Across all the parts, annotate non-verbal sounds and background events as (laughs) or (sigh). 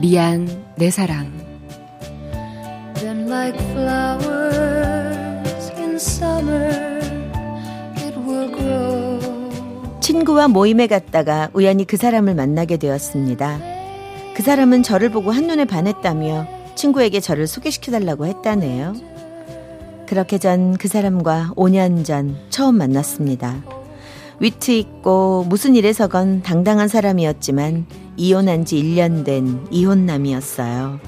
미안 내 사랑 like summer, 친구와 모임에 갔다가 우연히 그 사람을 만나게 되었습니다. 그 사람은 저를 보고 한눈에 반했다며 친구에게 저를 소개시켜달라고 했다네요. 그렇게 전 그 사람과 5년 전 처음 만났습니다. 위트 있고 무슨 일에서건 당당한 사람이었지만 이혼한 지 1년 된 이혼남이었어요.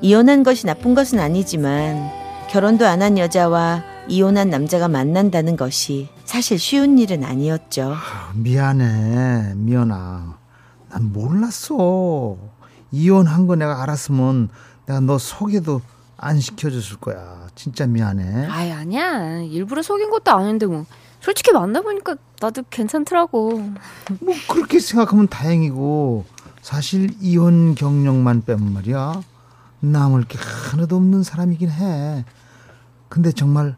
이혼한 것이 나쁜 것은 아니지만 결혼도 안 한 여자와 이혼한 남자가 만난다는 것이 사실 쉬운 일은 아니었죠. 미안해, 미연아. 난 몰랐어. 이혼한 거 내가 알았으면 내가 너 소개도 안 시켜줬을 거야. 진짜 미안해. 아이, 아니야. 일부러 속인 것도 아닌데 뭐. 솔직히 만나보니까 나도 괜찮더라고. 뭐 그렇게 생각하면 다행이고 사실 이혼 경력만 빼면 말이야 남을 게 하나도 없는 사람이긴 해. 근데 정말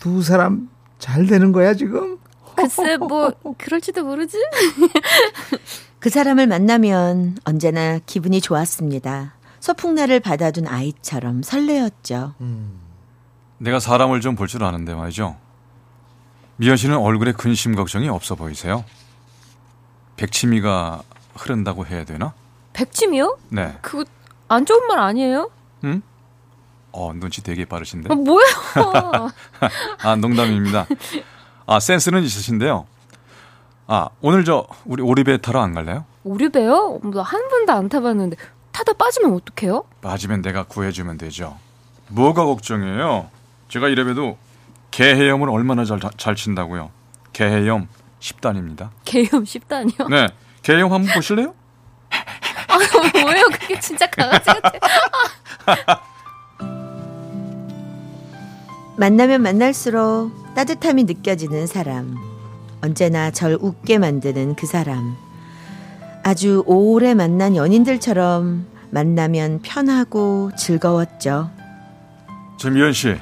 두 사람 잘 되는 거야 지금? 글쎄 뭐 그럴지도 모르지. (laughs) 그 사람을 만나면 언제나 기분이 좋았습니다. 소풍날을 받아둔 아이처럼 설레었죠. 음. 내가 사람을 좀 볼 줄 아는데 말이죠. 미연 씨는 얼굴에 근심 걱정이 없어 보이세요? 백치미가 흐른다고 해야 되나? 백치미요? 네. 그거 안 좋은 말 아니에요? 응? 어, 눈치 되게 빠르신데. 아, 뭐예요? (laughs) 아, 농담입니다. 아, 센스는 있으신데요. 아, 오늘 저 우리 오리배 타러 안 갈래요? 오리배요? 한 번도 안 타봤는데 타다 빠지면 어떡해요? 빠지면 내가 구해주면 되죠. 뭐가 걱정이에요? 제가 이래봬도 개헤엄을 얼마나 잘, 잘 친다고요? 개헤엄 10단입니다. 개헤엄 10단이요? 네. 개헤엄 한번 보실래요? (laughs) 아, 뭐예요? 그게 진짜 강아지 같아. (laughs) 만나면 만날수록 따뜻함이 느껴지는 사람. 언제나 절 웃게 만드는 그 사람. 아주 오래 만난 연인들처럼 만나면 편하고 즐거웠죠. 김미연 씨,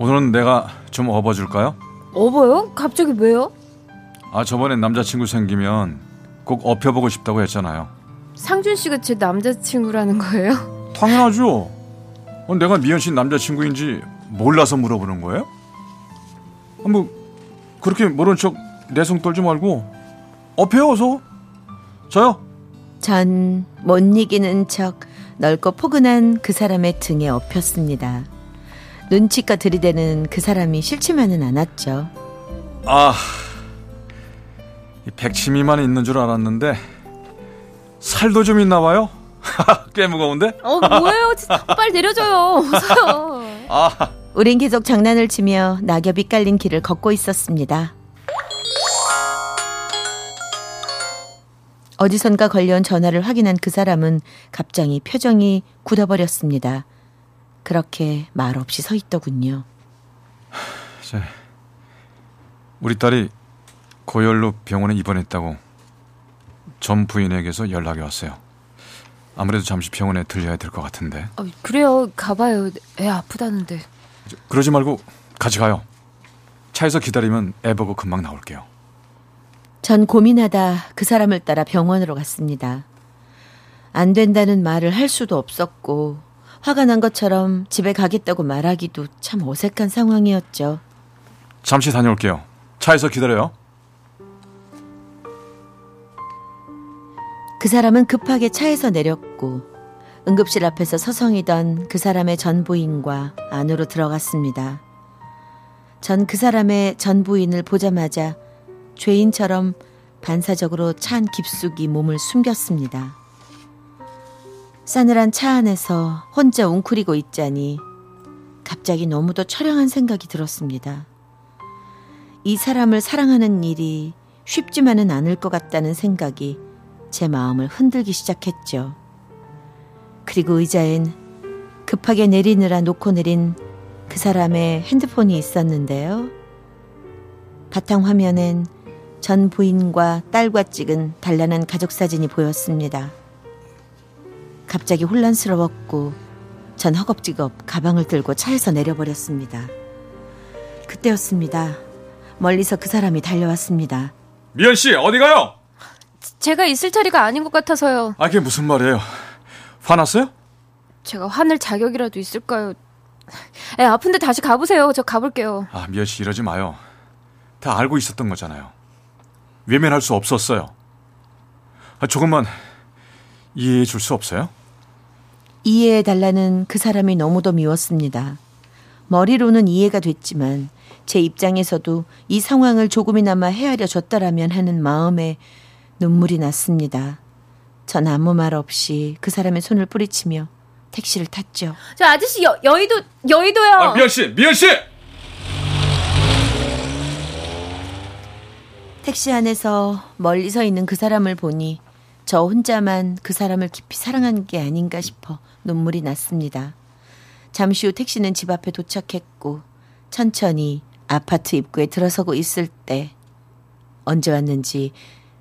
오늘은 내가 좀 업어줄까요? 업어요? 갑자기 왜요? 아 저번에 남자친구 생기면 꼭 업혀보고 싶다고 했잖아요. 상준 씨가 제 남자친구라는 거예요? 당연하죠. 어, 내가 미연 씨 남자친구인지 몰라서 물어보는 거예요? 아, 뭐 그렇게 모른 척 내성 떨지 말고 어서. 저요. 전 못 이기는 척 넓고 포근한 그 사람의 등에 업혔습니다. 눈치껏 들이대는 그 사람이 싫지만은 않았죠. 아, 백치미만 있는 줄 알았는데 살도 좀 있나 봐요. (laughs) 꽤 무거운데? 어 뭐예요? 빨리 내려줘요. 아. 우린 계속 장난을 치며 낙엽이 깔린 길을 걷고 있었습니다. 어디선가 걸려온 전화를 확인한 그 사람은 갑자기 표정이 굳어버렸습니다. 그렇게 말없이 서 있더군요. 제, 우리 딸이 고열로 병원에 입원했다고 전 부인에게서 연락이 왔어요. 아무래도 잠시 병원에 들려야 될 것 같은데. 어, 그래요. 가봐요. 애 아프다는데. 그러지 말고 같이 가요. 차에서 기다리면 애 보고 금방 나올게요. 전 고민하다 그 사람을 따라 병원으로 갔습니다. 안 된다는 말을 할 수도 없었고 화가 난 것처럼 집에 가겠다고 말하기도 참 어색한 상황이었죠. 잠시 다녀올게요. 차에서 기다려요. 그 사람은 급하게 차에서 내렸고 응급실 앞에서 서성이던 그 사람의 전부인과 안으로 들어갔습니다. 전 그 사람의 전부인을 보자마자 죄인처럼 반사적으로 차안 깊숙이 몸을 숨겼습니다. 싸늘한 차 안에서 혼자 웅크리고 있자니 갑자기 너무도 처량한 생각이 들었습니다. 이 사람을 사랑하는 일이 쉽지만은 않을 것 같다는 생각이 제 마음을 흔들기 시작했죠. 그리고 의자엔 급하게 내리느라 놓고 내린 그 사람의 핸드폰이 있었는데요. 바탕 화면엔 전 부인과 딸과 찍은 단란한 가족 사진이 보였습니다. 갑자기 혼란스러웠고 전 허겁지겁 가방을 들고 차에서 내려버렸습니다. 그때였습니다. 멀리서 그 사람이 달려왔습니다. 미연 씨 어디 가요? 제가 있을 자리가 아닌 것 같아서요. 아 그게 무슨 말이에요? 화났어요? 제가 화낼 자격이라도 있을까요? 에, 아픈데 다시 가보세요. 저 가볼게요. 아 미연 씨 이러지 마요. 다 알고 있었던 거잖아요. 외면할 수 없었어요. 아, 조금만 이해해 줄 수 없어요? 이해해 달라는 그 사람이 너무도 미웠습니다. 머리로는 이해가 됐지만 제 입장에서도 이 상황을 조금이나마 헤아려 줬더라면 하는 마음에 눈물이 났습니다. 전 아무 말 없이 그 사람의 손을 뿌리치며 택시를 탔죠. 저 아저씨 여, 여의도 여의도요. 아 미연 씨, 미연 씨! 택시 안에서 멀리 서 있는 그 사람을 보니 저 혼자만 그 사람을 깊이 사랑한 게 아닌가 싶어 눈물이 났습니다. 잠시 후 택시는 집 앞에 도착했고 천천히 아파트 입구에 들어서고 있을 때 언제 왔는지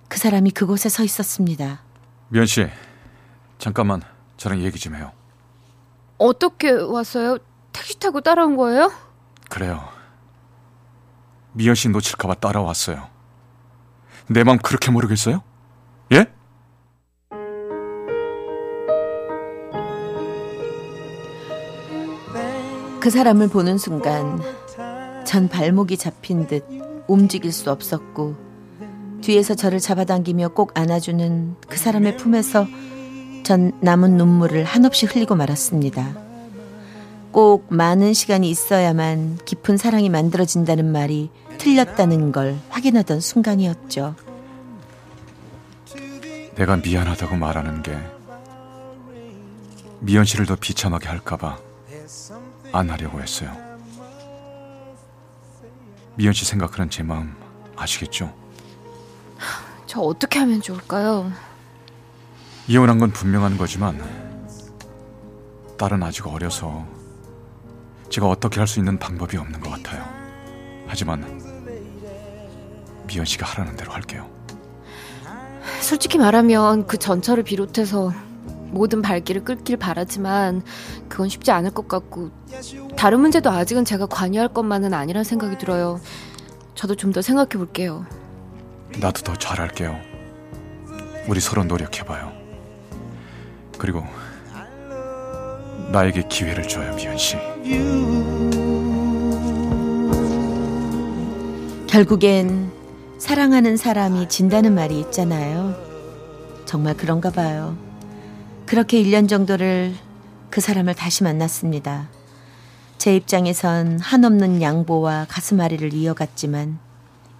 그 사람이 그곳에 서 있었습니다. 미연 씨, 잠깐만 저랑 얘기 좀 해요. 어떻게 왔어요? 택시 타고 따라온 거예요? 그래요. 미연 씨 놓칠까봐 따라왔어요. 내 맘 그렇게 모르겠어요? 예? 그 사람을 보는 순간 전 발목이 잡힌 듯 움직일 수 없었고 뒤에서 저를 잡아당기며 꼭 안아주는 그 사람의 품에서 전 남은 눈물을 한없이 흘리고 말았습니다. 꼭 많은 시간이 있어야만 깊은 사랑이 만들어진다는 말이 틀렸다는 걸 확인하던 순간이었죠. 내가 미안하다고 말하는 게 미연 씨를 더 비참하게 할까봐 안 하려고 했어요. 미연 씨 생각하는 제 마음 아시겠죠? 저 어떻게 하면 좋을까요? 이혼한 건 분명한 거지만 딸은 아직 어려서 제가 어떻게 할 수 있는 방법이 없는 것 같아요. 하지만 미연 씨가 하라는 대로 할게요. 솔직히 말하면 그 전철을 비롯해서 모든 발길을 끌길 바라지만 그건 쉽지 않을 것 같고 다른 문제도 아직은 제가 관여할 것만은 아니란 생각이 들어요. 저도 좀 더 생각해 볼게요. 나도 더 잘할게요. 우리 서로 노력해봐요. 그리고 나에게 기회를 줘요, 미연 씨. 결국엔 사랑하는 사람이 진다는 말이 있잖아요. 정말 그런가 봐요. 그렇게 1년 정도를 그 사람을 다시 만났습니다. 제 입장에선 한없는 양보와 가슴앓이를 이어갔지만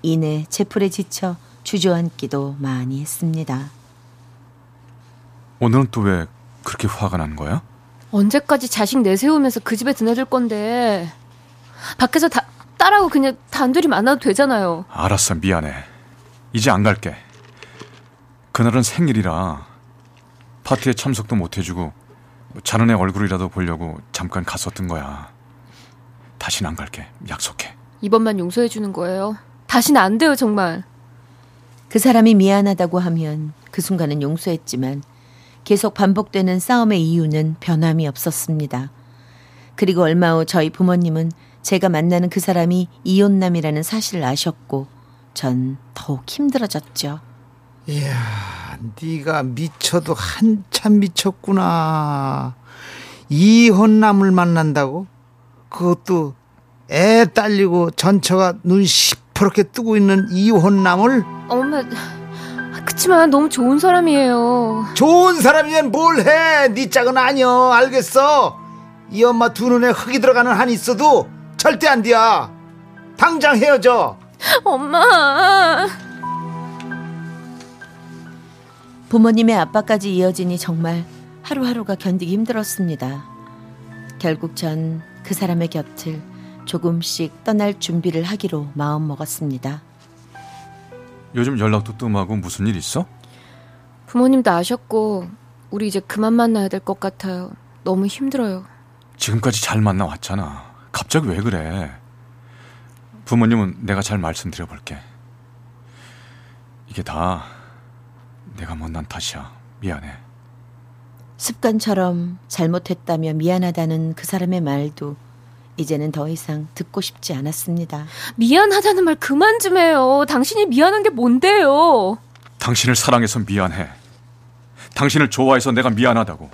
이내 제 풀에 지쳐 주저앉기도 많이 했습니다. 오늘은 또 왜 그렇게 화가 난 거야? 언제까지 자식 내세우면서 그 집에 드나들 건데 밖에서 다, 딸하고 그냥 단둘이 만나도 되잖아요. 알았어, 미안해. 이제 안 갈게. 그날은 생일이라 파티에 참석도 못 해주고 뭐 자는 애 얼굴이라도 보려고 잠깐 갔었던 거야. 다신 안 갈게. 약속해. 이번만 용서해 주는 거예요. 다시는 안 돼요, 정말. 그 사람이 미안하다고 하면 그 순간은 용서했지만 계속 반복되는 싸움의 이유는 변함이 없었습니다. 그리고 얼마 후 저희 부모님은 제가 만나는 그 사람이 이혼남이라는 사실을 아셨고 전 더욱 힘들어졌죠. 이야, 네가 미쳐도 한참 미쳤구나. 이혼남을 만난다고? 그것도 애 딸리고 전처가 눈 시퍼렇게 뜨고 있는 이혼남을? 엄마, 그치만 너무 좋은 사람이에요. 좋은 사람이면 뭘 해? 네 짝은 아니여. 알겠어? 이 엄마 두 눈에 흙이 들어가는 한이 있어도 절대 안 돼야. 당장 헤어져. 엄마. 부모님의 압박까지 이어지니 정말 하루하루가 견디기 힘들었습니다. 결국 전 그 사람의 곁을 조금씩 떠날 준비를 하기로 마음먹었습니다. 요즘 연락도 뜸하고 무슨 일 있어? 부모님도 아셨고 우리 이제 그만 만나야 될 것 같아요. 너무 힘들어요. 지금까지 잘 만나 왔잖아. 갑자기 왜 그래? 부모님은 내가 잘 말씀드려 볼게. 이게 다 내가 못난 탓이야. 미안해. 습관처럼 잘못했다며 미안하다는 그 사람의 말도 이제는 더 이상 듣고 싶지 않았습니다. 미안하다는 말 그만 좀 해요. 당신이 미안한 게 뭔데요? 당신을 사랑해서 미안해. 당신을 좋아해서 내가 미안하다고.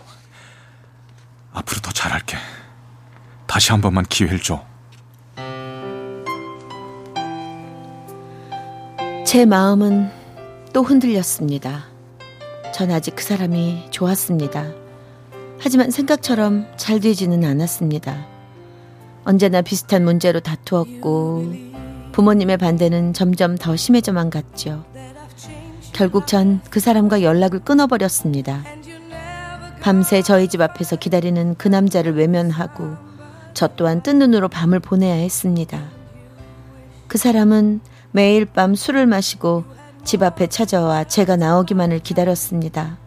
앞으로 더 잘할게. 다시 한 번만 기회를 줘. 제 마음은 또 흔들렸습니다. 전 아직 그 사람이 좋았습니다. 하지만 생각처럼 잘 되지는 않았습니다. 언제나 비슷한 문제로 다투었고 부모님의 반대는 점점 더 심해져만 갔죠. 결국 전 그 사람과 연락을 끊어버렸습니다. 밤새 저희 집 앞에서 기다리는 그 남자를 외면하고 저 또한 뜬 눈으로 밤을 보내야 했습니다. 그 사람은 매일 밤 술을 마시고 집 앞에 찾아와 제가 나오기만을 기다렸습니다.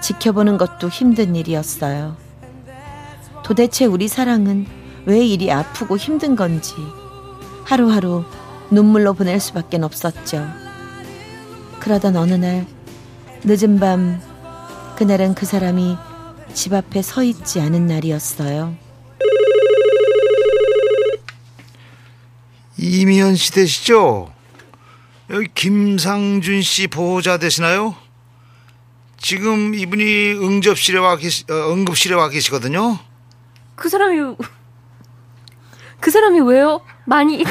지켜보는 것도 힘든 일이었어요. 도대체 우리 사랑은 왜 이리 아프고 힘든 건지 하루하루 눈물로 보낼 수밖에 없었죠. 그러던 어느 날 늦은 밤 그날은 그 사람이 집 앞에 서 있지 않은 날이었어요. 이미연 씨 되시죠? 여기 김상준 씨 보호자 되시나요? 지금 이분이 응접실에 와 계시, 어, 응급실에 와 계시거든요. 그 사람이 그 사람이 왜요? 많이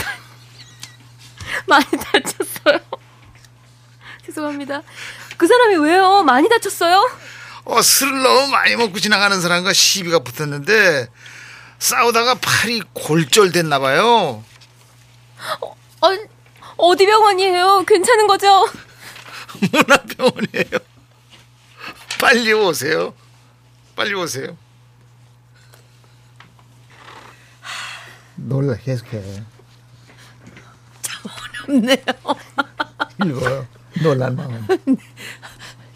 많이 다쳤어요. 죄송합니다. 그 사람이 왜요? 많이 다쳤어요? 어, 술을 너무 많이 먹고 지나가는 사람과 시비가 붙었는데 싸우다가 팔이 골절됐나 봐요. 어, 어디 병원이에요? 괜찮은 거죠? 문화병원이에요. 빨리 오세요. 빨리 오세요. 놀라 계속해. 없네요. 읽어요. 놀란 마음. (laughs)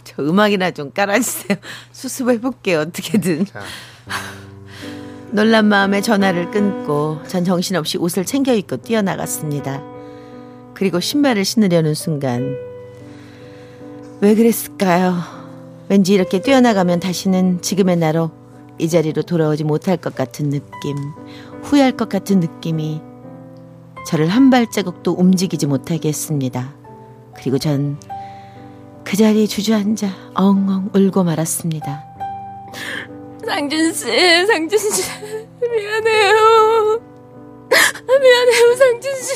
저 음악이나 좀 깔아주세요. 수습해 볼게요. 어떻게든. 자, (laughs) 놀란 마음에 전화를 끊고 전 정신없이 옷을 챙겨 입고 뛰어나갔습니다. 그리고 신발을 신으려는 순간 왜 그랬을까요? 왠지 이렇게 뛰어나가면 다시는 지금의 나로 이 자리로 돌아오지 못할 것 같은 느낌, 후회할 것 같은 느낌이 저를 한 발자국도 움직이지 못하게 했습니다. 그리고 전 그 자리에 주저앉아 엉엉 울고 말았습니다. 상준 씨, 상준 씨, 미안해요. 미안해요, 상준 씨.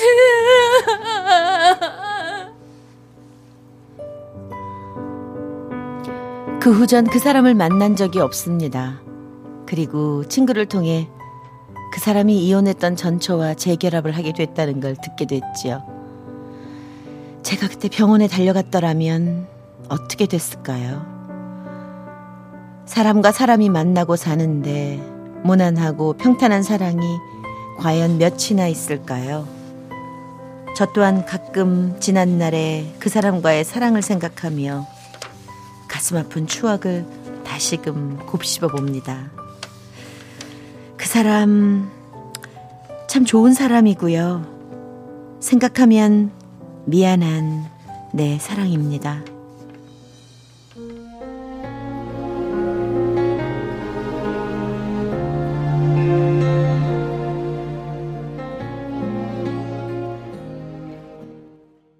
그 후 전 그 사람을 만난 적이 없습니다. 그리고 친구를 통해 그 사람이 이혼했던 전처와 재결합을 하게 됐다는 걸 듣게 됐지요. 제가 그때 병원에 달려갔더라면 어떻게 됐을까요? 사람과 사람이 만나고 사는데 무난하고 평탄한 사랑이 과연 몇이나 있을까요? 저 또한 가끔 지난 날에 그 사람과의 사랑을 생각하며 가슴 아픈 추억을 다시금 곱씹어 봅니다. 그 사람 참 좋은 사람이고요. 생각하면 미안한 내 사랑입니다.